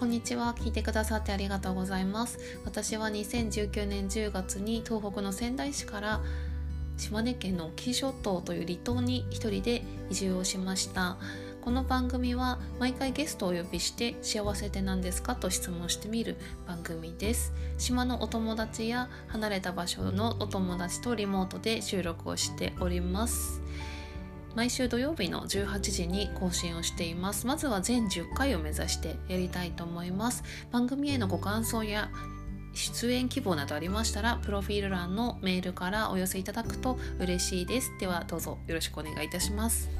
こんにちは。聞いてくださってありがとうございます。私は2019年10月に東北の仙台市から島根県の紀伊諸島という離島に一人で移住をしました。この番組は毎回ゲストをお呼びして幸せって何ですかと質問してみる番組です。島のお友達や離れた場所のお友達とリモートで収録をしております。毎週土曜日の18時に更新をしています。まずは全10回を目指してやりたいと思います。番組へのご感想や出演希望などありましたらプロフィール欄のメールからお寄せいただくと嬉しいです。ではどうぞよろしくお願いいたします。